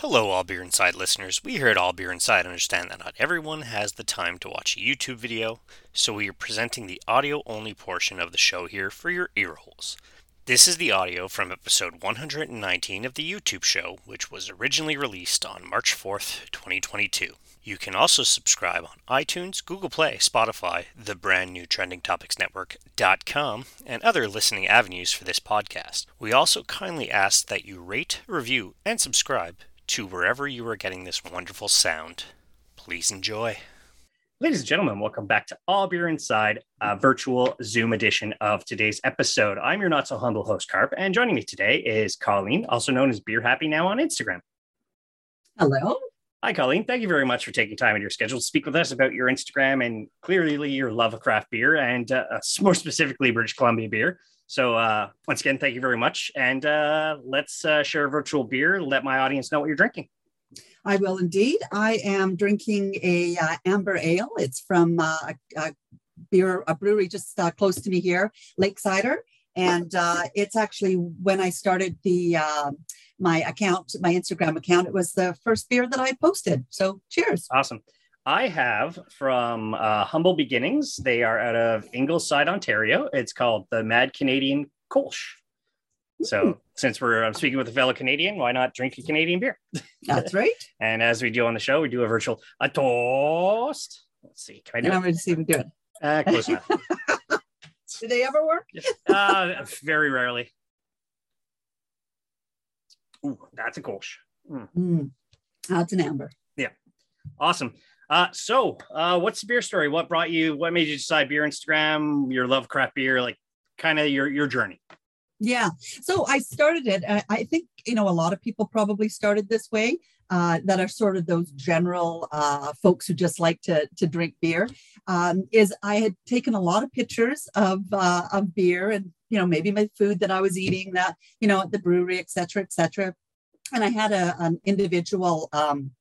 Hello, All Beer Inside listeners. We here at All Beer Inside understand that not everyone has the time to watch a YouTube video, so we are presenting the audio only portion of the show here for your ear holes. This is the audio from episode 119 of the YouTube show, which was originally released on March 4th, 2022. You can also subscribe on iTunes, Google Play, Spotify, the brand new Trending Topics Network.com, and other listening avenues for this podcast. We also kindly ask that you rate, review, and subscribe to wherever you are getting this wonderful sound. Please enjoy. Ladies and gentlemen, welcome back to All Beer Inside, a virtual Zoom edition of today's episode. I'm your not so humble host, Carp, and joining me today is Colleen, also known as Beer Happy Now on Instagram. Hello. Hi, Colleen. Thank you very much for taking time in your schedule to speak with us about your Instagram and clearly your love of craft beer and uh, more specifically British Columbia beer. So, uh, once again, thank you very much. And uh, let's uh, share a virtual beer. Let my audience know what you're drinking. I will indeed. I am drinking a uh, amber ale. It's from uh, a, a beer a brewery just uh, close to me here, Lakesider, and uh, it's actually when I started the uh, my account, my Instagram account. It was the first beer that I posted. So, cheers! Awesome. I have from uh, Humble Beginnings. They are out of Ingleside, Ontario. It's called the Mad Canadian Kolsch. So, since we're I'm speaking with a fellow Canadian, why not drink a Canadian beer? That's right. and as we do on the show, we do a virtual a toast. Let's see. Can I do And I'm it? going to see if we do it. Uh, close enough. Do they ever work? uh, very rarely. Ooh, that's a Kolsch. Mm, that's an amber. Yeah. Awesome. Uh, so, uh, what's the beer story? What brought you? What made you decide beer Instagram? Your love craft beer, like kind of your your journey. Yeah. So I started it. I, I think, you know, a lot of people probably started this way. Uh, that are sort of those general uh, folks who just like to, to drink beer. Um, is I had taken a lot of pictures of uh, of beer and you know maybe my food that I was eating that you know at the brewery, et cetera, et cetera. And I had a, an individual um,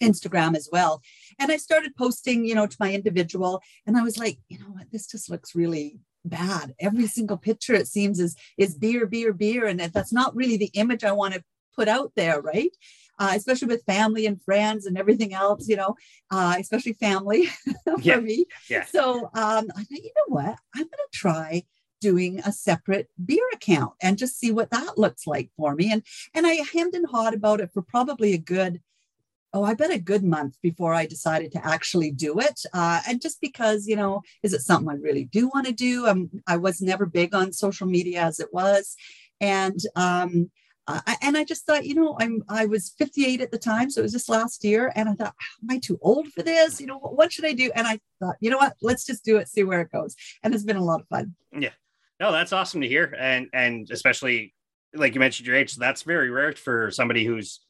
Instagram as well. And I started posting, you know, to my individual, and I was like, you know what, this just looks really bad. Every single picture it seems is is beer, beer, beer, and that's not really the image I want to put out there, right? Uh, especially with family and friends and everything else, you know, uh, especially family for Yeah. me. Yeah. So um, I thought, you know what, I'm going to try doing a separate beer account and just see what that looks like for me. And and I hemmed and hawed about it for probably a good oh, I bet a good month before I decided to actually do it. Uh, and just because, you know, is it something I really do want to do? I was never big on social media as it was. And, um, I, and I just thought, you know, I'm I was 58 at the time, so it was just last year, and I thought, am I too old for this? You know, what, what should I do? And I thought, you know what, let's just do it, see where it goes. And it's been a lot of fun. Yeah, no, that's awesome to hear, and and especially like you mentioned your age, so that's very rare for somebody who's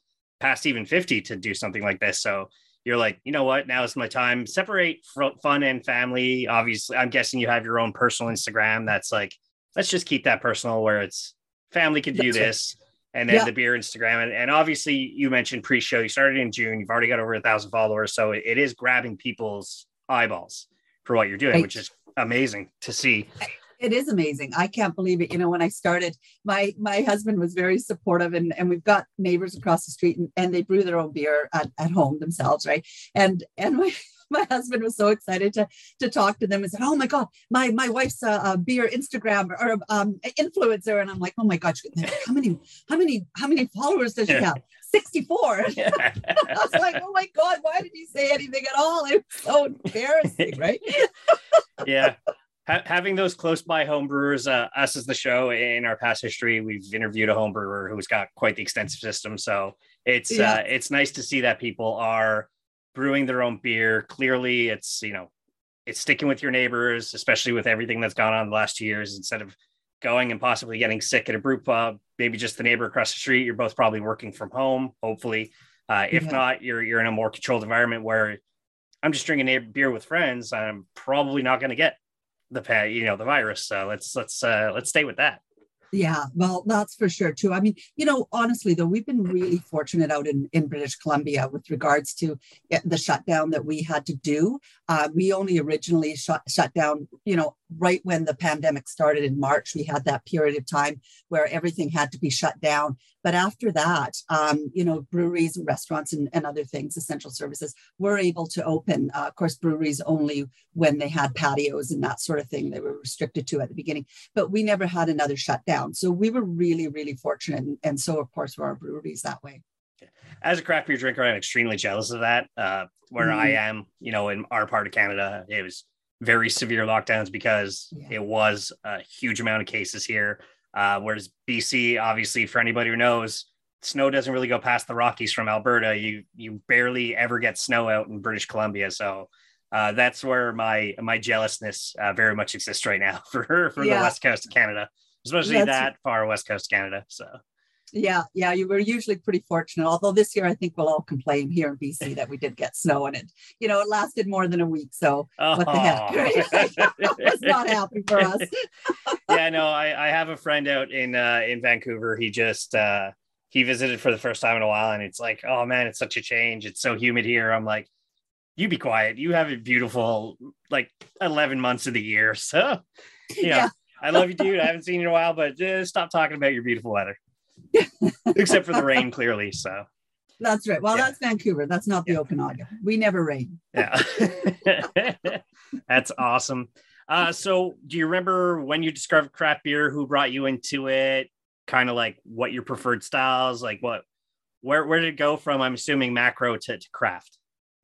past even fifty to do something like this. So you're like, you know what? Now is my time. Separate fun and family. Obviously, I'm guessing you have your own personal Instagram. That's like, let's just keep that personal, where it's family can do That's right. this, and then Yeah. the beer Instagram. And, and obviously, you mentioned pre-show. You started in June. You've already got over a thousand followers, so it, it is grabbing people's eyeballs for what you're doing, Right. which is amazing to see. It is amazing. I can't believe it. You know when i started my my husband was very supportive and and we've got neighbors across the street and, and they brew their own beer at, at home themselves right? And and my my husband was so excited to to talk to them and said oh my god my my wife's a, a beer instagram or um influencer. And i'm like oh my gosh how many how many how many followers does she have? 64 I was like, oh my God, why did you say anything at all? It was so embarrassing, right? yeah. Ha- having those close by home brewers, uh, us as the show in our past history, we've interviewed a home brewer who's got quite the extensive system. So it's Yeah. uh, it's nice to see that people are brewing their own beer. Clearly, it's you know it's sticking with your neighbors, especially with everything that's gone on the last two years. Instead of going and possibly getting sick at a brew pub, maybe just the neighbor across the street. You're both probably working from home. Hopefully, uh, if Yeah. not, you're you're in a more controlled environment where I'm just drinking a beer with friends. I'm probably not going to get the you know the virus. So let's let's uh, let's stay with that. Yeah, well, that's for sure too. I mean, you know, honestly though, we've been really fortunate out in, in British Columbia with regards to uh, the shutdown that we had to do. Uh, we only originally shut shut down, you know, right when the pandemic started in March, we had that period of time where everything had to be shut down. But after that, um, you know, breweries and restaurants and, and, other things, essential services, were able to open. Uh, of course, breweries only when they had patios and that sort of thing. They were restricted to at the beginning, but we never had another shutdown. So we were really, really fortunate. And, and so, of course, were our breweries that way as a craft beer drinker, I'm extremely jealous of that. Uh, where mm. I am, you know, in our part of Canada, it was very severe lockdowns because yeah. it was a huge amount of cases here. Uh, whereas BC, obviously, for anybody who knows, snow doesn't really go past the Rockies from Alberta. You you barely ever get snow out in British Columbia, so uh, that's where my my jealousness uh, very much exists right now for for yeah. the west coast of Canada, especially that's, that far west coast Canada. So yeah, yeah, you were usually pretty fortunate. Although this year, I think we'll all complain here in BC that we did get snow and it, you know, it lasted more than a week. So oh. what the heck? it's not happy for us. yeah, no, I, I have a friend out in uh, in Vancouver. He just uh, he visited for the first time in a while, and it's like, oh man, it's such a change. It's so humid here. I'm like, you be quiet. You have a beautiful like 11 months of the year. So, you know, yeah. I love you, dude. I haven't seen you in a while, but just stop talking about your beautiful weather. except for the rain, clearly. So that's right. Well, yeah. that's Vancouver. That's not the yeah. Okanagan. We never rain. Yeah, that's awesome. Uh, so, do you remember when you discovered craft beer? Who brought you into it? Kind of like what your preferred styles, like what, where, where did it go from? I'm assuming macro to, to craft.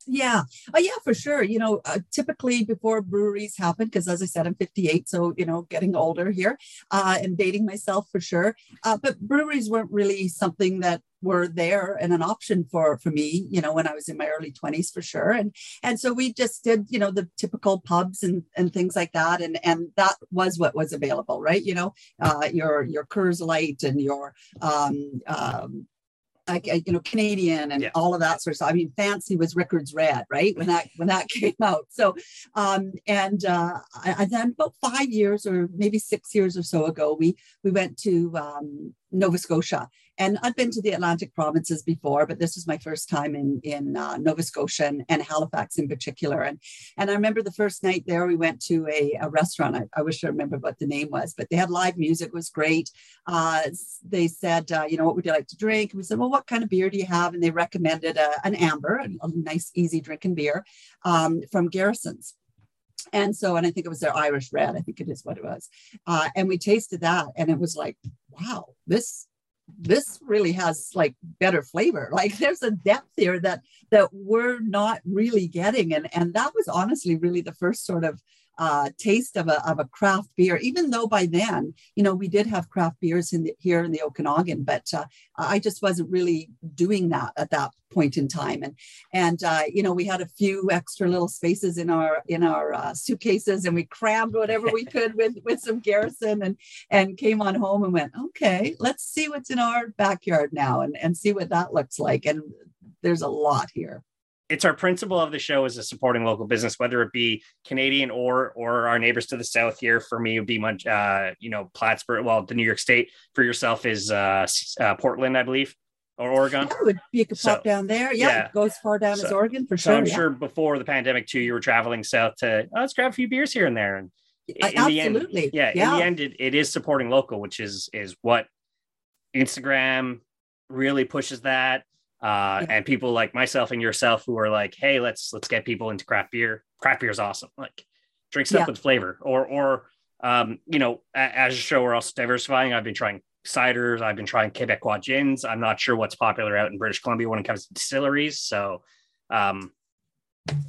Yeah. Oh, yeah, for sure. You know, uh, typically before breweries happen, because as I said, I'm 58, so, you know, getting older here uh, and dating myself for sure. Uh, but breweries weren't really something that were there and an option for for me you know when i was in my early 20s for sure and and so we just did you know the typical pubs and and things like that and and that was what was available right you know uh your your Coors Light and your um, um like you know Canadian and yeah. all of that sort of stuff. I mean, fancy was Rickards Red, right? When that when that came out. So, um, and uh, I, I, then about five years or maybe six years or so ago, we we went to um, Nova Scotia. And I'd been to the Atlantic provinces before, but this was my first time in in uh, Nova Scotia and, and, Halifax in particular. And and I remember the first night there, we went to a, a restaurant. I, I, wish I remember what the name was, but they had live music. It was great. Uh, they said, uh, you know, what would you like to drink? And we said, well, what kind of beer do you have? And they recommended a, an amber, a, a nice, easy drinking beer um, from Garrison's and so and i think it was their irish red i think it is what it was. Uh, and we tasted that and it was like wow this this really has like better flavor. Like there's a depth here that that we're not really getting. And and that was honestly really the first sort of uh, taste of a, of a craft beer, even though by then, you know, we did have craft beers in the, here in the Okanagan, but uh, I just wasn't really doing that at that point in time. And, and, uh, you know, we had a few extra little spaces in our, in our uh, suitcases and we crammed whatever we could with, with some Garrison and, and came on home and went, okay, let's see what's in our backyard now and, and see what that looks like. And there's a lot here it's our principle of the show is a supporting local business, whether it be Canadian or or our neighbors to the south here. For me, would be much, uh, you know, Plattsburgh. Well, the New York State for yourself is uh, uh Portland, I believe, or Oregon. Yeah, you could so, pop down there. Yeah, yeah. it goes far down so, as Oregon for sure. So I'm yeah. sure before the pandemic too, you were traveling south to oh, let's grab a few beers here and there. And in, absolutely, the end, yeah, in the end, it, it is supporting local, which is is what Instagram really pushes that uh, and people like myself and yourself who are like, hey, let's let's get people into craft beer. Craft beer is awesome. Like drink stuff yeah. with flavor, or or um, you know, as a show, we're also diversifying. I've been trying ciders. I've been trying Quebecois gins. I'm not sure what's popular out in British Columbia when it comes to distilleries. So, um,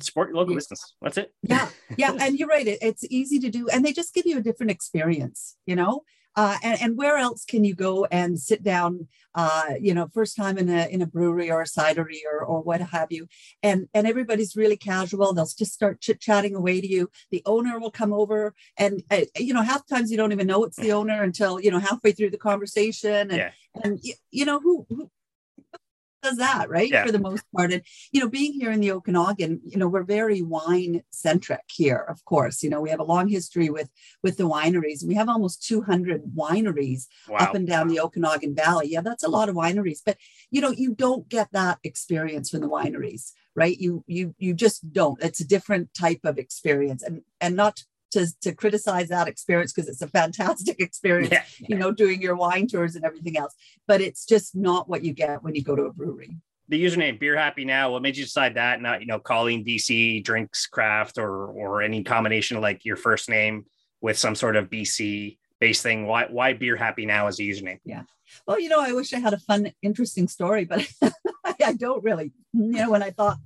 support your local business. That's it. Yeah, yeah, and you're right. It, it's easy to do, and they just give you a different experience. You know, uh, and, and, where else can you go and sit down, uh, you know, first time in a, in a brewery or a cidery or, or what have you. And, and everybody's really casual. They'll just start chit chatting away to you. The owner will come over and, uh, you know, half times you don't even know it's the owner until, you know, halfway through the conversation. And, yeah. and you know, who, who does that, right? Yeah. For the most part. And, you know, being here in the Okanagan, you know, we're very wine centric here, of course. You know, we have a long history with with the wineries. We have almost 200 wineries wow. up and down the Okanagan Valley. Yeah, that's a lot of wineries. But, you know, you don't get that experience from the wineries, right? You you you just don't. It's a different type of experience. And and not to, to criticize that experience because it's a fantastic experience, Yeah. you know, doing your wine tours and everything else. But it's just not what you get when you go to a brewery. The username Beer Happy Now. What made you decide that? Not you know calling BC Drinks Craft or or any combination of like your first name with some sort of BC based thing. Why why Beer Happy Now as a username? Yeah. Well, you know, I wish I had a fun, interesting story, but I don't really. You know, when I thought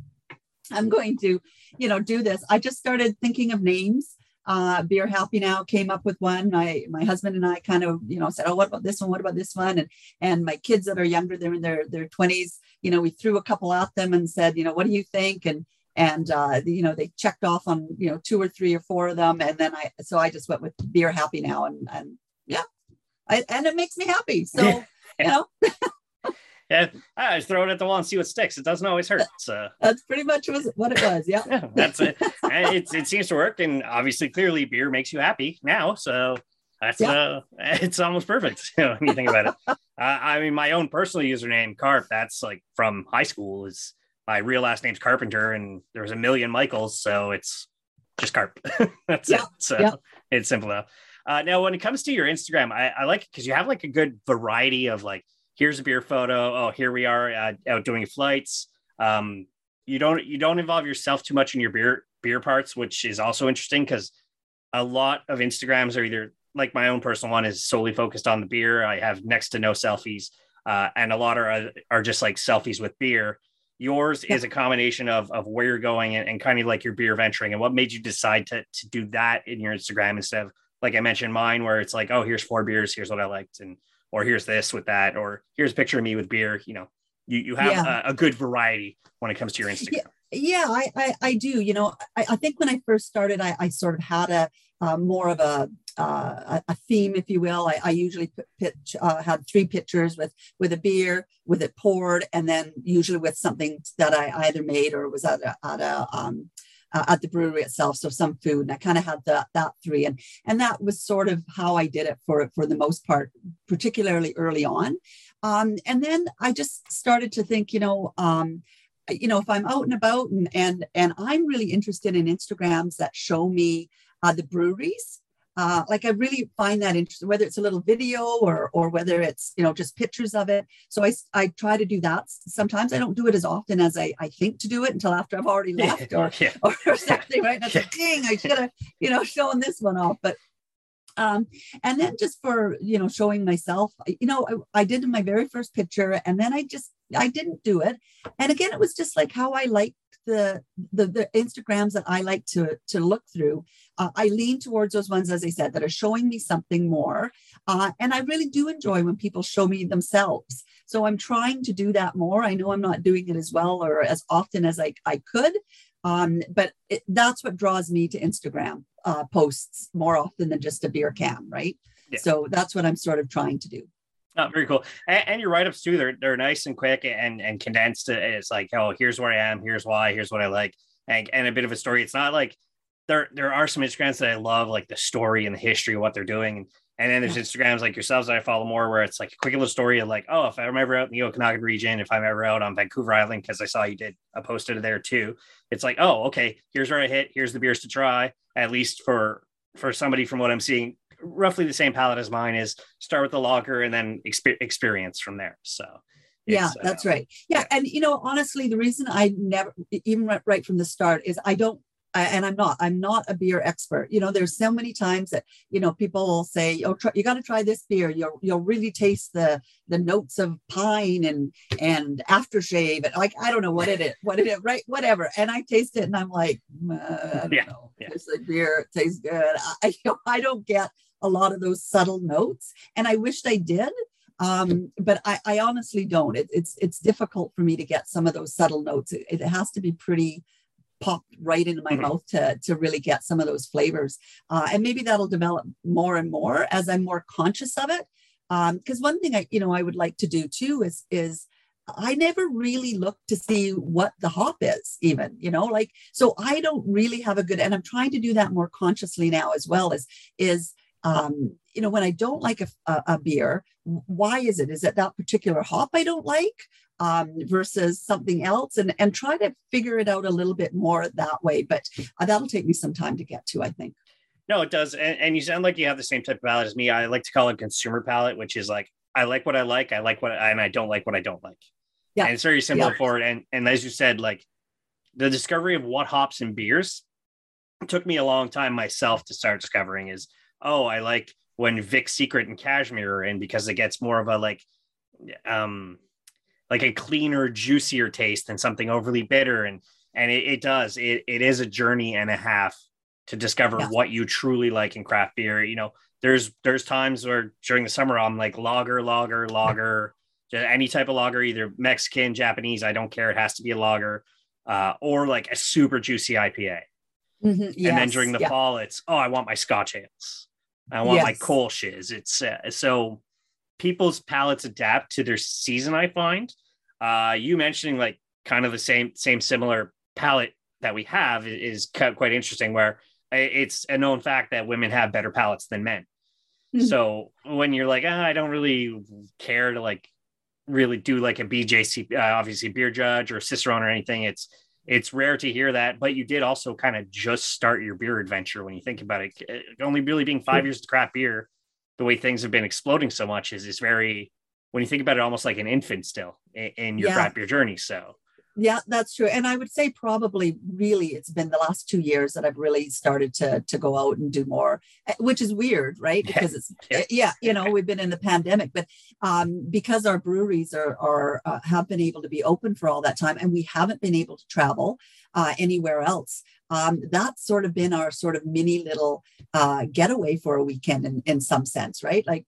I'm going to, you know, do this, I just started thinking of names. Uh, Beer Happy Now came up with one. My my husband and I kind of, you know, said, "Oh, what about this one? What about this one?" And and my kids that are younger, they're in their their 20s. You know, we threw a couple at them and said, you know, what do you think? And and uh, you know, they checked off on you know two or three or four of them, and then I so I just went with Beer Happy Now, and and yeah, I, and it makes me happy. So you know, Yeah, I just throw it at the wall and see what sticks. It doesn't always hurt. So that's pretty much was what it was. Yeah. yeah, that's it. And it, it seems to work, and obviously, clearly, beer makes you happy now. So that's Yeah. uh, it's almost perfect you know, when you think about it. Uh, I mean, my own personal username, Carp, that's like from high school. Is my real last name's Carpenter, and there was a million Michaels, so it's just Carp. that's Yeah, it. So yeah. it's simple enough. Uh, now, when it comes to your Instagram, I, I like it because you have like a good variety of like, here's a beer photo. Oh, here we are uh, out doing flights. Um, you don't you don't involve yourself too much in your beer beer parts, which is also interesting because a lot of Instagrams are either like my own personal one is solely focused on the beer. I have next to no selfies, uh, and a lot are are just like selfies with beer. Yours Yeah. is a combination of of where you're going and, and kind of like your beer venturing. And what made you decide to to do that in your Instagram instead of like I mentioned mine, where it's like, oh, here's four beers, here's what I liked, and or here's this with that, or here's a picture of me with beer. You know, you you have Yeah. a, a good variety when it comes to your Instagram. Yeah, I, I, I do. You know, I, I think when I first started, I, I sort of had a uh, more of a uh, a- theme, if you will. I, I usually put, pitch uh, had three pictures with with a beer, with it poured, and then usually with something that I either made or was at a, at a um, uh, at the brewery itself. So some food, and I kind of had that that three, and and that was sort of how I did it for for the most part, particularly early on. Um, and then I just started to think, you know. Um, you know if i'm out and about and and and i'm really interested in instagrams that show me uh, the breweries uh, like i really find that interesting whether it's a little video or or whether it's you know just pictures of it so i i try to do that sometimes i don't do it as often as i i think to do it until after i've already left or yeah. or something, right? And I dang, I should have, you know, shown this one off. But um, and then just for you know, showing myself, you know, I, I did my very first picture, and then I just I didn't do it. And again, it was just like how I liked the the, the Instagrams that I like to to look through. Uh, I lean towards those ones, as I said, that are showing me something more. Uh, and I really do enjoy when people show me themselves. So I'm trying to do that more. I know I'm not doing it as well or as often as I, I could, um, but it, that's what draws me to Instagram uh, posts more often than just a beer can, right? Yeah. So that's what I'm sort of trying to do. Oh, very cool. And, and your write-ups too, they're they're nice and quick and and condensed. It's like, oh, here's where I am, here's why, here's what I like, and, and a bit of a story. It's not like there there are some Instagrams that I love, like the story and the history of what they're doing. And and then there's Instagrams like yourselves that I follow more where it's like a quick little story of like, oh, if I'm ever out in the Okanagan region, if I'm ever out on Vancouver Island, because I saw you did a posted there too. It's like, oh, okay, here's where I hit, here's the beers to try, at least for for somebody from what I'm seeing, roughly the same palette as mine is start with the lager and then exper- experience from there. So Yeah, uh, that's right. Yeah, and you know, honestly, the reason I never, even right, right from the start, is I don't, I, and I'm not, I'm not a beer expert. You know, there's so many times that you know people will say, "Oh, try, you got to try this beer. You'll you'll really taste the the notes of pine and and aftershave." And like I don't know what it is, what it is, right? Whatever. And I taste it, and I'm like, "Uh, I don't Yeah, know. yeah. It's like beer. It tastes good. I, you know, I don't get a lot of those subtle notes, and I wished I did um, but I, I honestly don't. It, it's it's difficult for me to get some of those subtle notes. It, it has to be pretty popped right into my Mhm. mouth to to really get some of those flavors. Uh, and maybe that'll develop more and more as I'm more conscious of it. Because one thing I you know I would like to do too is is I never really look to see what the hop is, even, you know, like, so I don't really have a good, and I'm trying to do that more consciously now as well as, is, um, you know, when I don't like a, a, a beer, why is it? Is it that particular hop I don't like um, versus something else? And, and try to figure it out a little bit more that way. But uh, that'll take me some time to get to, I think. No, it does. And, and, you sound like you have the same type of palate as me. I like to call it consumer palate, which is like I like what I like, I like what I, and I don't like what I don't like. Yeah. And it's very simple yeah. for it. And and as you said, like the discovery of what hops and beers took me a long time myself to start discovering is oh, I like when Vic Secret and Cashmere are in because it gets more of a like um like a cleaner, juicier taste than something overly bitter. And and it, it does. It it is a journey and a half to discover yeah. what you truly like in craft beer. You know, there's there's times where during the summer I'm like lager, lager, lager, any type of lager, either Mexican, Japanese. I don't care. It has to be a lager, uh, or like a super juicy IPA. Mm-hmm. Yes. And then during the yeah. fall, it's oh, I want my Scotch ales. I want yes. my Kolsch's. It's uh, so people's palates adapt to their season. I find. Uh, you mentioning like kind of the same same similar palate that we have is quite interesting. Where it's a known fact that women have better palates than men. Mm-hmm. So when you're like, oh, I don't really care to like really do like a BJC, uh, obviously beer judge or Cicerone or anything, it's it's rare to hear that. But you did also kind of just start your beer adventure when you think about it. Uh, only really being five years to craft beer, the way things have been exploding so much is is very when you think about it, almost like an infant still in, in your yeah. craft beer journey. So yeah, that's true. And I would say probably really it's been the last two years that I've really started to to go out and do more, eh, which is weird, right? Because it's yeah, eh, yeah you know, we've been in the pandemic, but um, because our breweries are are uh, have been able to be open for all that time, and we haven't been able to travel uh, anywhere else. Um, that's sort of been our sort of mini little uh, getaway for a weekend in, in some sense, right? Like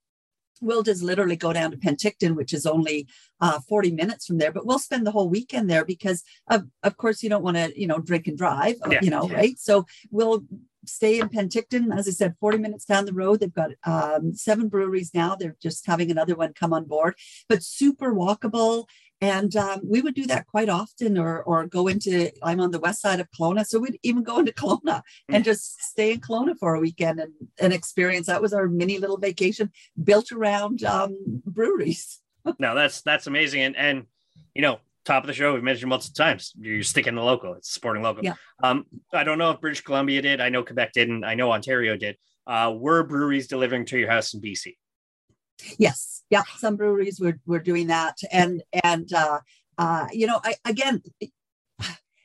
we'll just literally go down to Penticton, which is only uh, 40 minutes from there, but we'll spend the whole weekend there because of, of course you don't want to, you know, drink and drive, yeah. you know, right? So we'll stay in Penticton, as I said, 40 minutes down the road. They've got um, seven breweries now. They're just having another one come on board, but super walkable. And um, we would do that quite often, or or go into. I'm on the west side of Kelowna, so we'd even go into Kelowna and mm. just stay in Kelowna for a weekend and, and experience. That was our mini little vacation built around um, breweries. no, that's that's amazing, and and you know, top of the show, we've mentioned multiple times. You're sticking the local. It's supporting local. Yeah. Um, I don't know if British Columbia did. I know Quebec didn't. I know Ontario did. Uh, were breweries delivering to your house in BC? Yes, yeah, some breweries were were doing that, and and uh, uh, you know, I again,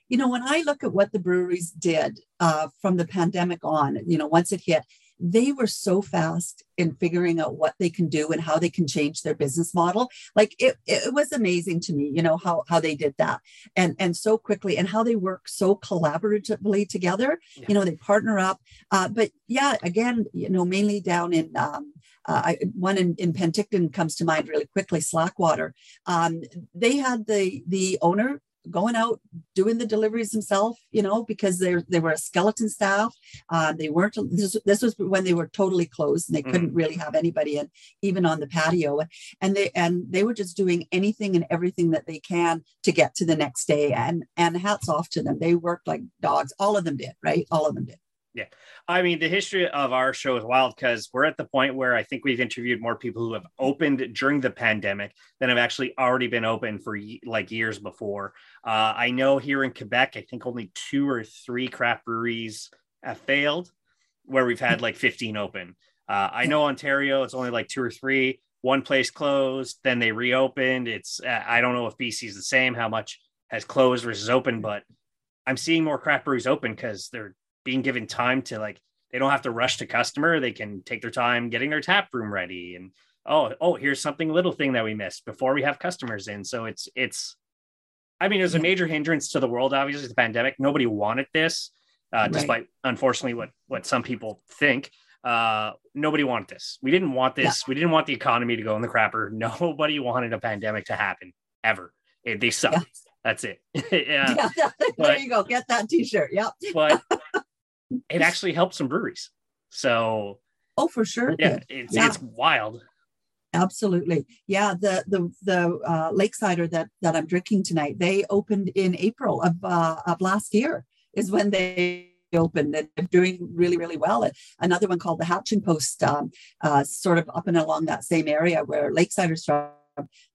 you know, when I look at what the breweries did uh, from the pandemic on, you know, once it hit, they were so fast in figuring out what they can do and how they can change their business model. Like it, it was amazing to me you know how how they did that and and so quickly and how they work so collaboratively together. Yeah. you know they partner up uh, but yeah again you know mainly down in um, uh, I, one in, in Penticton comes to mind really quickly, Slackwater. Um, they had the the owner going out doing the deliveries himself you know because they they were a skeleton staff. Uh, they weren't this, this was when they were totally closed and they couldn't mm. really have anybody in even on the patio. And they and they were just doing anything and everything that they can to get to the next day. And and hats off to them. They worked like dogs. All of them did right? All of them did yeah. I mean, the history of our show is wild because we're at the point where I think we've interviewed more people who have opened during the pandemic than have actually already been open for like years before. Uh, I know here in Quebec, I think only two or three craft breweries have failed where we've had like 15 open. Uh, I know Ontario, it's only like two or three. One place closed, then they reopened. It's, uh, I don't know if BC is the same, how much has closed versus open, but I'm seeing more craft breweries open because they're being given time to like they don't have to rush to customer. They can take their time getting their tap room ready and oh oh here's something little thing that we missed before we have customers in. So it's it's i mean there's a major hindrance to the world obviously the pandemic. Nobody wanted this uh, right. despite unfortunately what what some people think. Uh nobody wanted this. We didn't want this. Yeah. we didn't want the economy to go in the crapper. Nobody wanted a pandemic to happen ever. It, they suck. Yeah. that's it. Yeah. yeah. there but, you go. Get that t-shirt. Yep. But it actually helped some breweries. So oh, for sure. Yeah, it's yeah. it's wild. Absolutely, yeah. The the the uh, Lakesider that that I'm drinking tonight, they opened in April of uh, of last year. Is when they opened and they're doing really really well. Another one called the Hatching Post, um, uh, sort of up and along that same area where Lakesider's from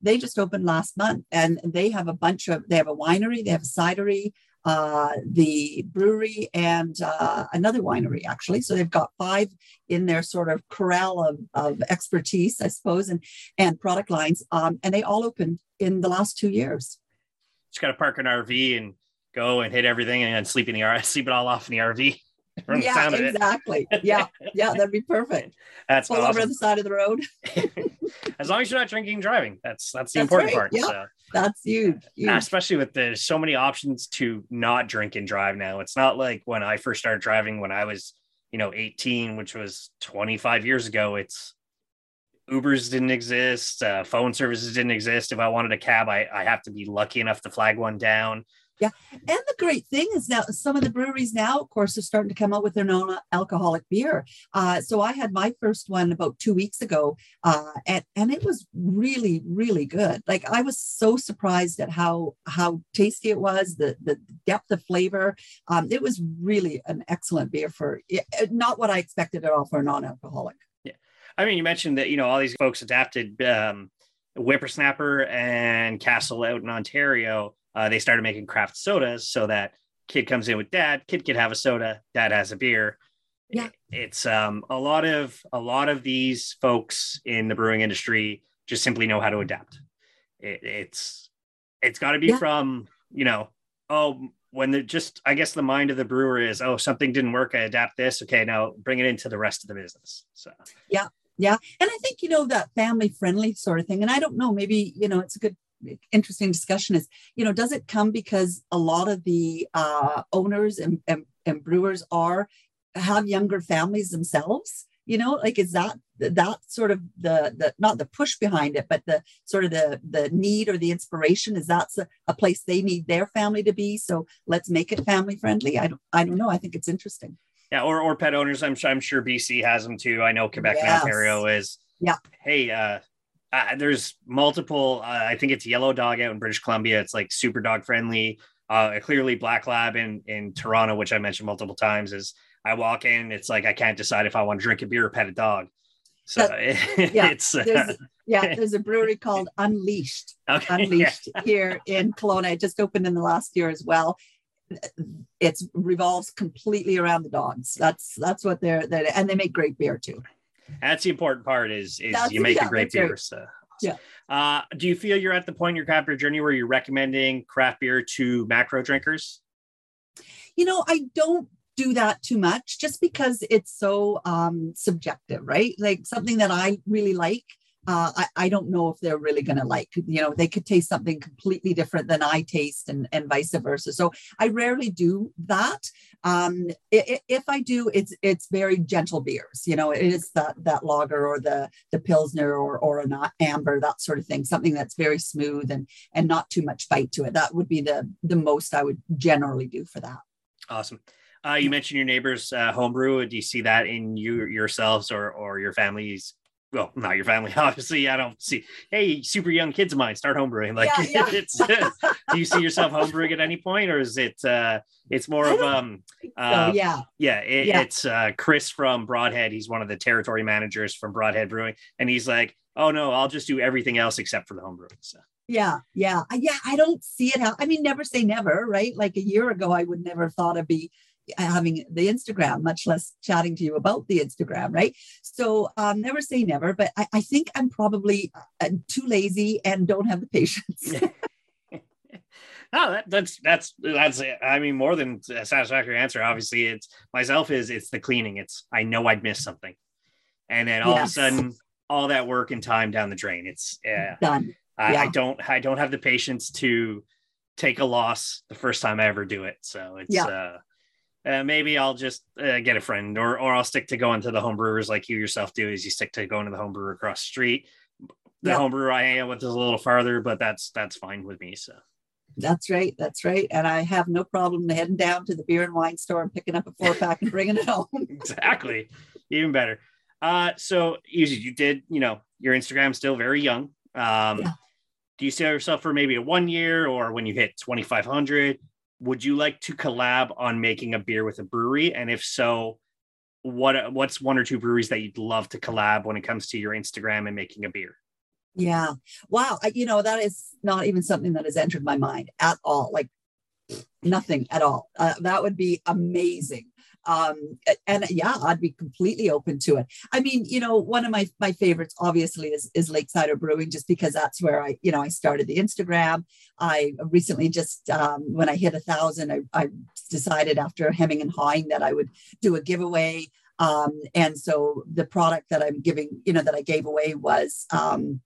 They just opened last month, and they have a bunch of. They have a winery, they have a cidery, uh, the brewery, and uh, another winery actually. So they've got five in their sort of corral of, of expertise, I suppose, and and product lines. Um, and they all opened in the last two years. Just got to park an RV and go and hit everything, and then sleep in the RV, sleep it all off in the RV. Yeah, exactly. Yeah, yeah, that'd be perfect. That's pull awesome. over the side of the road. as long as you're not drinking and driving, that's that's the that's important right. part. Yeah, so. that's huge. huge. especially with the so many options to not drink and drive now. It's not like when I first started driving when I was, you know, 18, which was 25 years ago. It's Ubers didn't exist, uh, phone services didn't exist. If I wanted a cab, I, I have to be lucky enough to flag one down. Yeah. And the great thing is now some of the breweries now, of course, are starting to come out with their own alcoholic beer. Uh, so I had my first one about two weeks ago, uh, and, and it was really, really good. Like I was so surprised at how how tasty it was, the the depth of flavor. Um, it was really an excellent beer for not what I expected at all for a non-alcoholic. Yeah. I mean, you mentioned that, you know, all these folks adapted um, Whippersnapper and Castle out in Ontario uh, they started making craft sodas so that kid comes in with dad, kid can have a soda, dad has a beer. Yeah. It's um, a lot of a lot of these folks in the brewing industry just simply know how to adapt. It, it's it's got to be yeah. from you know oh when the just I guess the mind of the brewer is oh something didn't work I adapt this okay now bring it into the rest of the business so yeah yeah and I think you know that family friendly sort of thing and I don't know maybe you know it's a good interesting discussion is, you know, does it come because a lot of the uh, owners and, and, and brewers are have younger families themselves? You know, like is that that sort of the the not the push behind it, but the sort of the the need or the inspiration is that a, a place they need their family to be. So let's make it family friendly. I don't I don't know. I think it's interesting. Yeah, or or pet owners. I'm sure I'm sure BC has them too. I know Quebec yes. and Ontario is. Yeah. Hey, uh, uh, there's multiple. Uh, I think it's Yellow Dog out in British Columbia. It's like super dog friendly. Uh, clearly, Black Lab in in Toronto, which I mentioned multiple times, is I walk in, it's like I can't decide if I want to drink a beer or pet a dog. So yeah, it's uh, there's, yeah, there's a brewery called Unleashed. Okay, Unleashed yeah. here in Kelowna. It just opened in the last year as well. It revolves completely around the dogs. That's that's what they're, they're and they make great beer too. That's the important part is is that's, you make yeah, a great beer. Right. So yeah. Uh, do you feel you're at the point in your craft beer journey where you're recommending craft beer to macro drinkers? You know, I don't do that too much just because it's so um subjective, right? Like something that I really like uh, I, I don't know if they're really going to like, you know, they could taste something completely different than I taste and, and vice versa. So I rarely do that. Um, if I do, it's, it's very gentle beers, you know, it is that, that lager or the, the Pilsner or, or an amber, that sort of thing, something that's very smooth and, and not too much bite to it. That would be the, the most I would generally do for that. Awesome. Uh, you mentioned your neighbors uh, homebrew. Do you see that in you yourselves or or your families well, not your family, obviously. I don't see, hey, super young kids of mine start homebrewing. Like, yeah, yeah. it's, do you see yourself homebrewing at any point, or is it, uh, it's more of, um, uh, so, yeah, yeah, it, yeah, it's uh, Chris from Broadhead. He's one of the territory managers from Broadhead Brewing, and he's like, oh no, I'll just do everything else except for the homebrewing. So. Yeah, yeah, yeah. I don't see it. How, I mean, never say never, right? Like a year ago, I would never thought I'd be having the Instagram, much less chatting to you about the Instagram, right? So um, never say never, but I, I think I'm probably uh, too lazy and don't have the patience. no, that, that's that's that's I mean more than a satisfactory answer. Obviously, it's myself is it's the cleaning. It's I know I'd miss something, and then all yes. of a sudden, all that work and time down the drain. It's uh, done. I, yeah. I don't I don't have the patience to take a loss the first time I ever do it. So it's yeah. uh uh, maybe I'll just uh, get a friend, or or I'll stick to going to the homebrewers like you yourself do. Is you stick to going to the homebrewer across the street. The yeah. homebrewer I am with is a little farther, but that's that's fine with me. So that's right, that's right, and I have no problem heading down to the beer and wine store and picking up a four pack and bringing it home. exactly, even better. Uh, so you you did, you know, your Instagram still very young. Um, yeah. Do you see yourself for maybe a one year, or when you hit twenty five hundred? Would you like to collab on making a beer with a brewery? And if so, what what's one or two breweries that you'd love to collab when it comes to your Instagram and making a beer? Yeah. Wow. I, you know, that is not even something that has entered my mind at all. Like nothing at all. Uh, that would be amazing. Um, and yeah, I'd be completely open to it. I mean, you know, one of my my favorites obviously is is Lakesider Brewing, just because that's where I, you know, I started the Instagram. I recently just um, when I hit a thousand, I, I decided after hemming and hawing that I would do a giveaway. Um, and so the product that I'm giving, you know, that I gave away was um,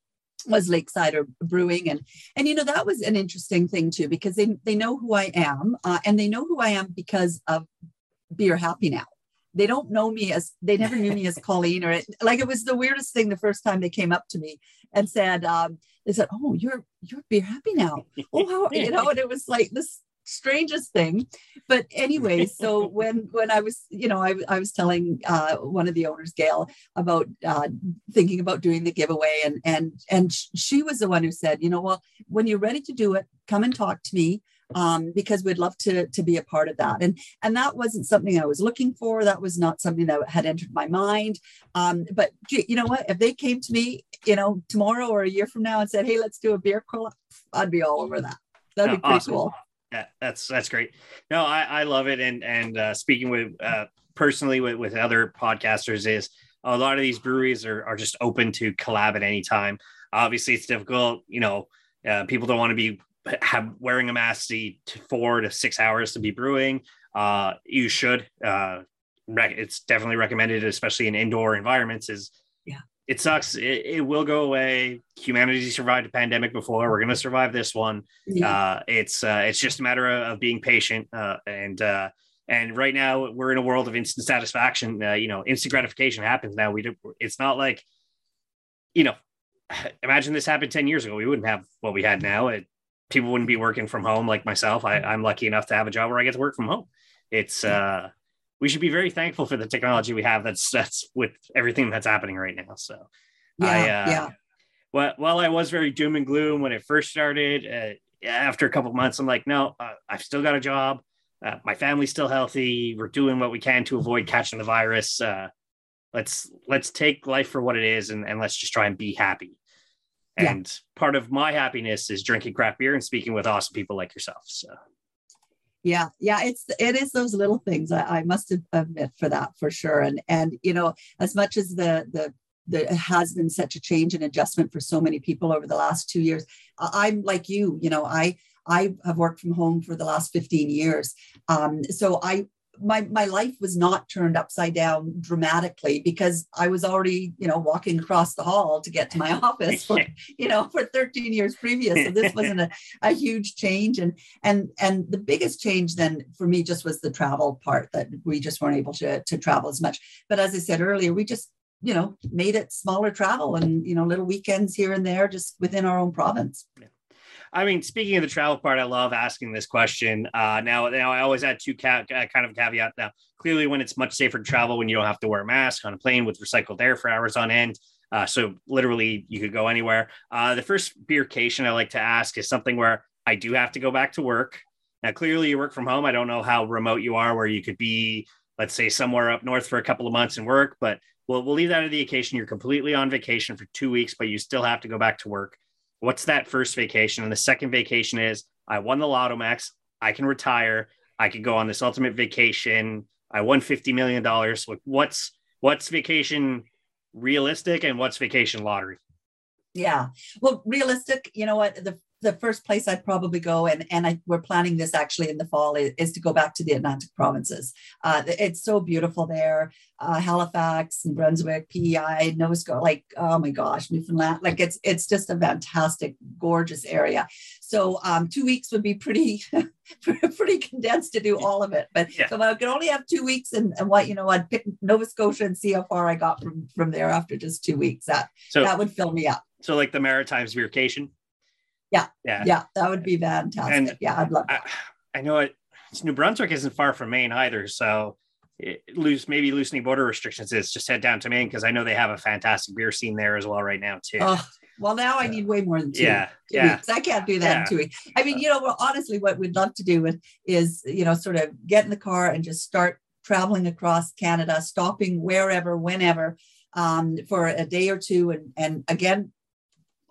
was Lakesider Brewing, and and you know that was an interesting thing too because they they know who I am, uh, and they know who I am because of Beer Happy Now. They don't know me as they never knew me as Colleen or it, like it was the weirdest thing the first time they came up to me and said um, they said oh you're you're Beer Happy Now. Oh how you know and it was like this strangest thing. But anyway so when when i was you know i, I was telling uh, one of the owners gail about uh, thinking about doing the giveaway and and and she was the one who said you know well when you're ready to do it come and talk to me um, because we'd love to to be a part of that and and that wasn't something i was looking for that was not something that had entered my mind um, but you know what if they came to me you know tomorrow or a year from now and said hey let's do a beer club i'd be all over that that'd be pretty awesome. cool yeah, that's that's great. No, I, I love it. And and uh, speaking with uh, personally with, with other podcasters is a lot of these breweries are, are just open to collab at any time. Obviously, it's difficult. You know, uh, people don't want to be have wearing a mask to four to six hours to be brewing. Uh, you should. Uh, rec- it's definitely recommended, especially in indoor environments. Is yeah, it sucks. It, it, will go away. Humanity survived a pandemic before. We're going to survive this one. Yeah. Uh, it's uh, it's just a matter of, of being patient. Uh, and uh, and right now we're in a world of instant satisfaction. Uh, you know, instant gratification happens now. We do. It's not like, you know, imagine this happened ten years ago. We wouldn't have what we had now. It, people wouldn't be working from home like myself. I, I'm lucky enough to have a job where I get to work from home. It's uh, we should be very thankful for the technology we have that's that's with everything that's happening right now so yeah I, uh, yeah well, while I was very doom and gloom when it first started, uh, after a couple months, I'm like, no, uh, I've still got a job. Uh, my family's still healthy. We're doing what we can to avoid catching the virus. Uh, let's let's take life for what it is, and, and let's just try and be happy. And yeah. part of my happiness is drinking craft beer and speaking with awesome people like yourself. So yeah yeah it's it is those little things I, I, must admit for that for sure and and you know as much as the the there has been such a change and adjustment for so many people over the last two years i'm like you you know i i have worked from home for the last 15 years um, so i my my life was not turned upside down dramatically because I was already you know walking across the hall to get to my office for you know for 13 years previous so this wasn't a, a huge change and and and the biggest change then for me just was the travel part that we just weren't able to to travel as much but as I said earlier we just you know made it smaller travel and you know little weekends here and there just within our own province. Yeah. I mean, speaking of the travel part, I love asking this question. Uh, now, now I always add two ca- uh, kind of caveat. Now, clearly, when it's much safer to travel when you don't have to wear a mask on a plane with recycled air for hours on end. Uh, so literally, you could go anywhere. Uh, the first beercation I like to ask is something where I do have to go back to work. Now, clearly, you work from home. I don't know how remote you are, where you could be, let's say, somewhere up north for a couple of months and work. But we'll we'll leave that to the occasion. You're completely on vacation for two weeks, but you still have to go back to work what's that first vacation? And the second vacation is I won the Lotto Max. I can retire. I could go on this ultimate vacation. I won $50 million. What's, what's vacation realistic and what's vacation lottery? Yeah. Well, realistic, you know what? The the first place I'd probably go, and and I, we're planning this actually in the fall, is, is to go back to the Atlantic provinces. Uh, it's so beautiful there. Uh, Halifax and Brunswick, PEI, Nova Scotia, like oh my gosh, Newfoundland, like it's it's just a fantastic, gorgeous area. So um, two weeks would be pretty pretty condensed to do all of it. But yeah. so I could only have two weeks, and, and what you know, I'd pick Nova Scotia and see how far I got from from there after just two weeks. That so, that would fill me up. So like the Maritimes vacation yeah. Yeah. Yeah. That would be fantastic. And yeah, I'd love that. I, I know it. New Brunswick isn't far from Maine either. So it, loose, maybe loosening border restrictions is just head down to Maine because I know they have a fantastic beer scene there as well right now too. Oh, well, now I need way more than two. Yeah, two yeah. Weeks. I can't do that yeah. in two weeks. I mean, you know, well, honestly, what we'd love to do with is, you know, sort of get in the car and just start traveling across Canada, stopping wherever, whenever, um, for a day or two, and and again,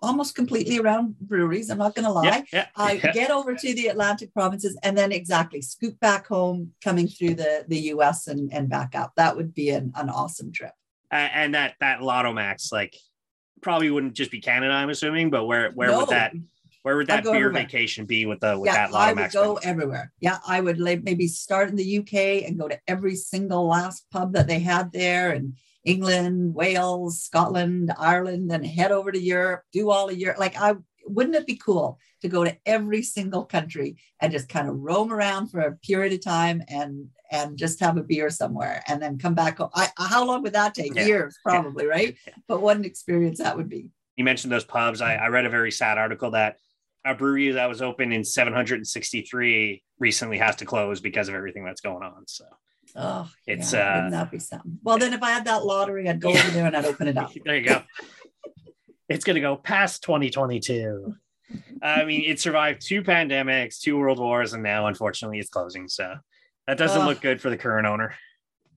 almost completely around breweries. I'm not going to lie. Yeah, yeah, Uh, yeah. get over to the Atlantic provinces and then exactly scoop back home, coming through the the U.S. and and back up. That would be an, an awesome trip. A- and that that Lotto Max like probably wouldn't just be Canada, I'm assuming, but where where No. would that where would that beer everywhere. vacation be with the with yeah, that I Lotto would Max? go everywhere. Yeah, I would like maybe start in the UK and go to every single last pub that they had there, and England, Wales, Scotland, Ireland, and head over to Europe. Do all of Europe. Like, I wouldn't it be cool to go to every single country and just kind of roam around for a period of time and and just have a beer somewhere and then come back home. I, how long would that take? Yeah. Years, probably, right? Yeah. But what an experience that would be. you mentioned those pubs. I, I read a very sad article that a brewery that was open in 763 recently has to close because of everything that's going on. So Oh, It's, yeah, uh, wouldn't that be something? Well, then if I had that lottery, I'd go over there and I'd open it up. there you go. it's going to go past 2022. I mean, it survived two pandemics, two world wars, and now unfortunately it's closing. So that doesn't Ugh. look good for the current owner.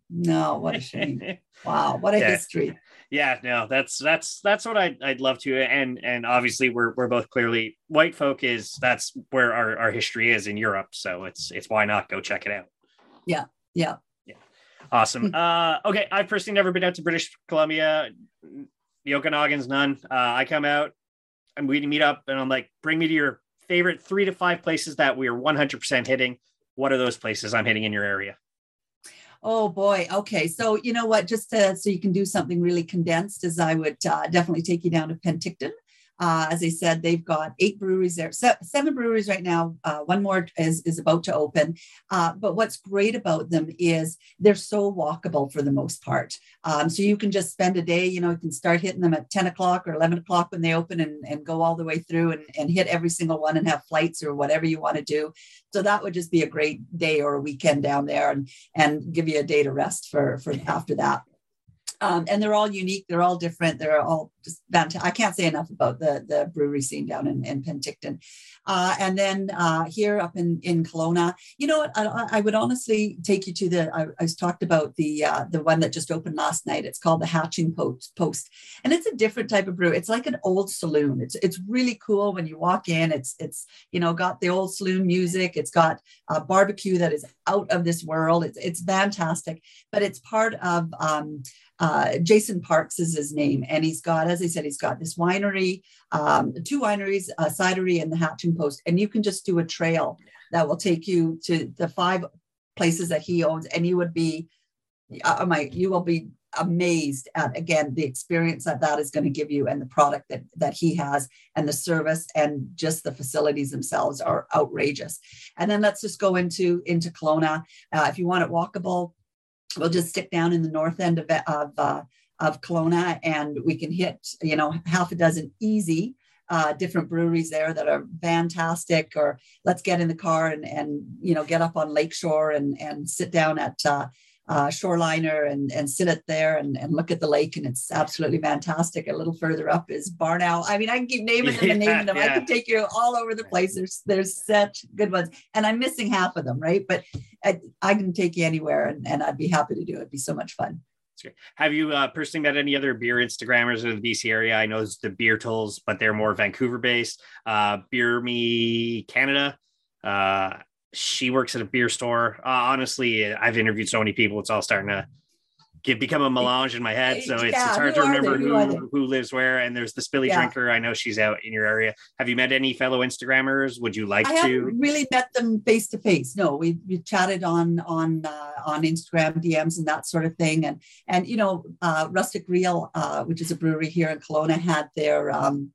No, what a shame. Wow, what a Yeah. history. yeah no that's that's that's what I'd, I'd love to and and obviously we're we're both clearly white folk is that's where our, our history is in europe so it's it's why not go check it out Yeah, yeah. Yeah. Awesome uh okay i've personally never been out to british columbia the okanagan's none uh i come out and we meet up and i'm like bring me to your favorite three to five places that we are 100% hitting what are those places i'm hitting in your area Oh boy. Okay. So you know what? Just to, so you can do something really condensed, is I would uh, definitely take you down to Penticton. Uh, as I said, they've got eight breweries there, se- seven breweries right now. Uh, one more is, is about to open. Uh, but what's great about them is they're so walkable for the most part. Um, so you can just spend a day, you know, you can start hitting them at 10 o'clock or 11 o'clock when they open and, and go all the way through and, and hit every single one and have flights or whatever you want to do. So that would just be a great day or a weekend down there and, and give you a day to rest for, for after that. Um, and they're all unique. They're all different. They're all just fantastic. I can't say enough about the, the brewery scene down in, in Penticton. Uh, and then uh, here up in, in Kelowna, you know what? I, I would honestly take you to the, I, I was talked about the uh, the one that just opened last night. It's called the Hatching Post, Post. And it's a different type of brew. It's like an old saloon. It's it's really cool when you walk in. It's, it's you know, got the old saloon music. It's got a barbecue that is out of this world. It's, it's fantastic, but it's part of, um, uh, Jason Parks is his name, and he's got, as I said, he's got this winery, um, two wineries, a cidery, and the Hatching Post, and you can just do a trail that will take you to the five places that he owns, and you would be, uh, my, you will be amazed at again the experience that that is going to give you and the product that that he has and the service and just the facilities themselves are outrageous. And then let's just go into into Kelowna. Uh, if you want it walkable we'll just stick down in the north end of of uh, of Kelowna, and we can hit you know half a dozen easy uh, different breweries there that are fantastic. Or let's get in the car and and you know get up on Lakeshore and and sit down at uh, uh, Shoreliner and and sit it there and, and look at the lake, and it's absolutely fantastic. A little further up is Barn Owl. I mean, I can keep naming them and naming them. I Yeah. can take you all over the place. There's there's such good ones, and I'm missing half of them, right? But I, I can take you anywhere, and, and I'd be happy to do it. It'd be so much fun. That's great. Have you uh, personally met any other beer Instagrammers in the BC area? I know it's the Beer Tools, but they're more Vancouver based. Uh, Beer Me Canada. Uh, she works at a beer store. Uh, honestly, I've interviewed so many people; it's all starting to get become a melange in my head. So it's, Yeah, it's hard to remember Who who lives where. And there's the Spilly Yeah. Drinker. I know she's out in your area. Have you met any fellow Instagrammers? Would you like I to? really met them face to face. No, we we chatted on on uh, on Instagram DMs and that sort of thing. And and you know, uh, Rustic Reel, uh, which is a brewery here in Kelowna, had their um,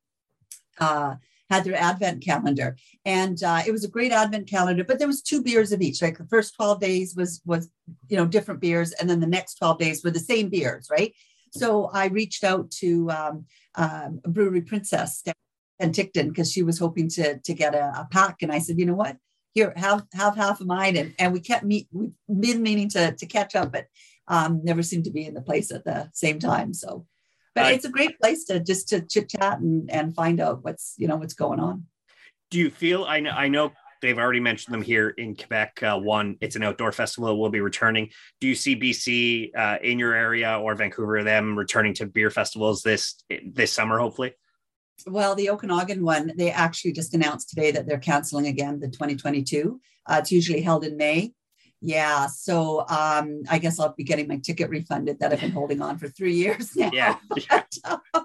uh, had their advent calendar, and uh, it was a great advent calendar. But there was two beers of each. Like the first twelve days was was you know different beers, and then the next twelve days were the same beers, right? So I reached out to um, um, Brewery Princess and Ticton because she was hoping to to get a, a pack, and I said, you know what, here have have half of mine, and and we kept meet we've been meaning to to catch up, but um, never seemed to be in the place at the same time. So, but Uh, it's a great place to just to chit chat and and find out what's you know what's going on. do you feel I know I know they've already mentioned them here in Quebec. Uh, one, it's an outdoor festival. Will be returning. Do you see BC uh, in your area or Vancouver them returning to beer festivals this this summer? Hopefully. well, the Okanagan one, they actually just announced today that they're canceling again the 2022. Uh, it's usually held in May. Yeah, so um, I guess I'll be getting my ticket refunded that I've been holding on for three years now. Yeah. But,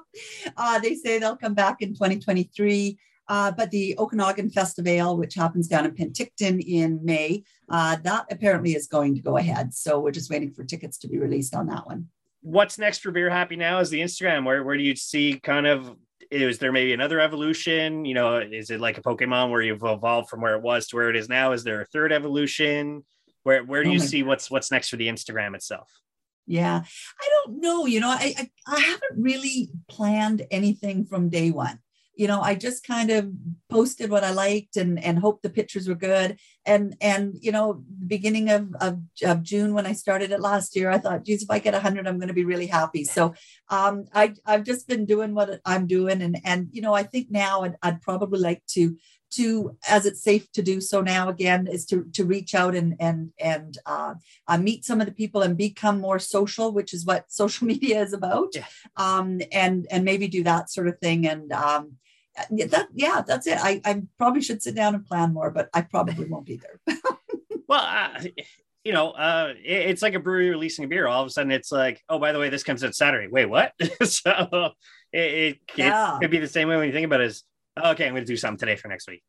uh, they say they'll come back in 2023. Uh, but the Okanagan Festival, which happens down in Penticton in May, uh, that apparently is going to go ahead. So we're just waiting for tickets to be released on that one. What's next for Beer Happy now is the Instagram. Where where do you see kind of is there maybe another evolution? You know, is it like a Pokemon where you've evolved from where it was to where it is now? Is there a third evolution? Where where do Oh you my see what's what's next for the Instagram itself? Yeah, I don't know. You know, I, I I haven't really planned anything from day one. You know, I just kind of posted what I liked and and hoped the pictures were good. And and you know, the beginning of of, of June when I started it last year, I thought, geez, if I get hundred, I'm going to be really happy. So um, I I've just been doing what I'm doing, and and you know, I think now I'd, I'd probably like to to as it's safe to do so now again is to to reach out and and and uh, uh, meet some of the people and become more social, which is what social media is about. Yeah. Um, and and maybe do that sort of thing. And um, yeah, that yeah, that's it. I, I probably should sit down and plan more, but I probably won't be there. Well, uh, you know, uh, it- it's like a brewery releasing a beer. All of a sudden, it's like, oh, by the way, this comes out Saturday. Wait, what? so it, it, Yeah. it could be the same way when you think about it. Is okay, I'm going to do something today for next week,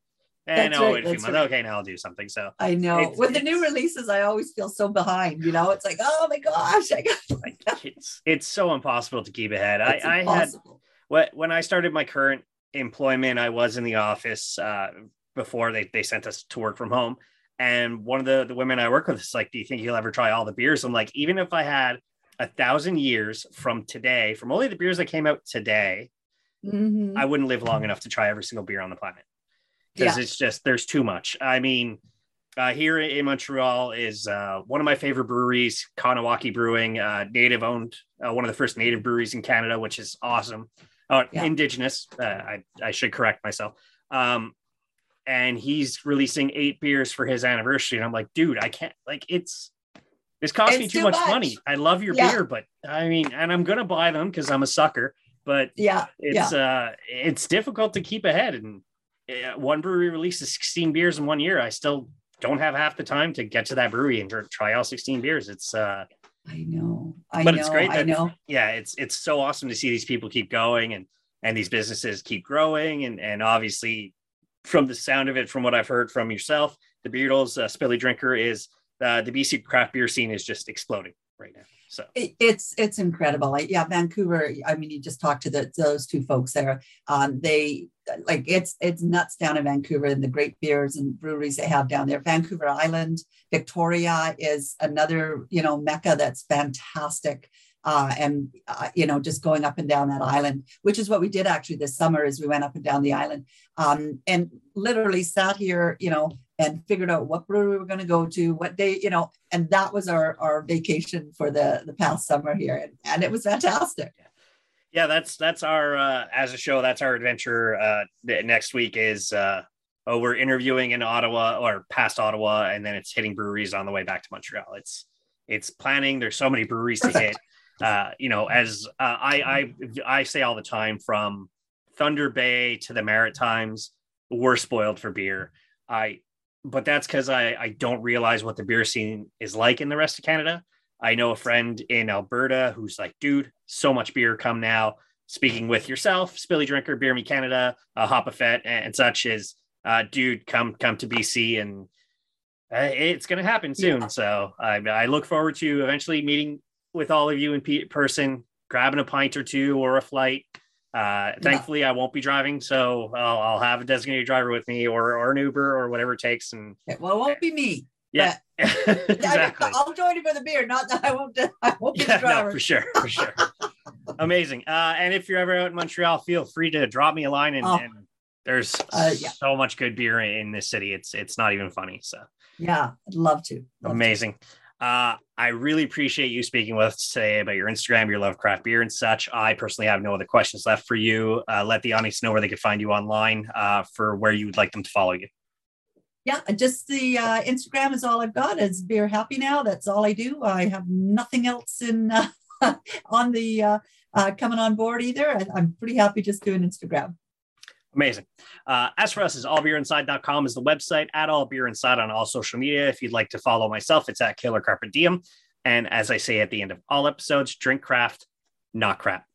and That's oh, right, wait a few months. right. Okay, now I'll do something. So I know. It's- With the new releases, I always feel so behind. You know, it's like, oh my gosh, I got like, it's it's so impossible to keep ahead. I, it's I had impossible. what when I started my current employment, I was in the office uh, before they, they sent us to work from home. And one of the, the women I work with is like, Do you think you'll ever try all the beers? I'm like, even if I had a thousand years from today, from only the beers that came out today, Mhm. I wouldn't live long enough to try every single beer on the planet. Because Yeah. it's just there's too much. I mean, uh, here in Montreal is uh, one of my favorite breweries, Kahnawake Brewing, uh, native owned, uh, one of the first native breweries in Canada, which is awesome. Uh, Yeah. Indigenous, uh, I, I should correct myself. Um, and he's releasing eight beers for his anniversary. And I'm like, dude, I can't, like, it's, this costs me too too much, much. money. I love your Yeah. beer, but I mean, and I'm going to buy them because I'm a sucker, but Yeah, it's uh it's difficult to keep ahead and uh, one brewery releases 16 beers in one year i still don't have half the time to get to that brewery and try all 16 beers it's uh I know. I But know. it's great I know. yeah it's it's so awesome to see these people keep going and and these businesses keep growing and and obviously from the sound of it from what i've heard from yourself the beatles uh, spilly drinker is uh, the bc craft beer scene is just exploding right now so It- it's it's incredible. Yeah, Vancouver. I mean, you just talked to the, those two folks there. Um, they like it's it's nuts down in Vancouver and the great beers and breweries they have down there. Vancouver Island, Victoria is another you know mecca that's fantastic. Uh, and uh, you know just going up and down that island which is what we did actually this summer is we went up and down the island um, and literally sat here you know and figured out what brewery we were going to go to what day you know and that was our our vacation for the the past summer here and, and it was fantastic. Yeah that's that's our uh as a show that's our adventure uh next week is uh oh we're interviewing in ottawa or past ottawa and then it's hitting breweries on the way back to montreal. It's it's planning there's so many breweries to hit. Perfect. Uh you know as uh, i i i say all the time from thunder bay to the maritimes we're spoiled for beer i but that's because i i don't realize what the beer scene is like in the rest of canada I know a friend in Alberta who's like, dude, so much beer come now. Speaking with yourself, Spilly Drinker, Beer Me Canada, uh, Hopafet, and, and such is, uh, dude, come come to BC, and uh, it's going to happen soon. Yeah. So I, I look forward to eventually meeting with all of you in pe- person, grabbing a pint or two or a flight. Uh, thankfully, I won't be driving, so I'll, I'll have a designated driver with me, or or an Uber, or whatever it takes. And well it won't be me yeah, exactly. I, will join you for the beer not that i won't i won't be Yeah, the driver no, for sure, for sure. Amazing. Uh, and if you're ever out in Montreal, feel free to drop me a line. And, Oh. and there's Uh, yeah. so much good beer in this city. It's it's not even funny. So yeah i'd love to Love to. Uh, I really appreciate you speaking with us today about your Instagram, your love craft beer, and such. I personally have no other questions left for you. Uh, let the audience know where they can find you online uh, for where you would like them to follow you. yeah just the uh, instagram is all i've got is beer happy now that's all i do i have nothing else in uh, on the uh, coming on board either I, i'm pretty happy just doing instagram Amazing. Uh, as for us, is allbeerinside.com is the website at all beer inside on all social media. If you'd like to follow myself, it's at Killer Carpet Diem. And as I say at the end of all episodes, drink craft, not crap.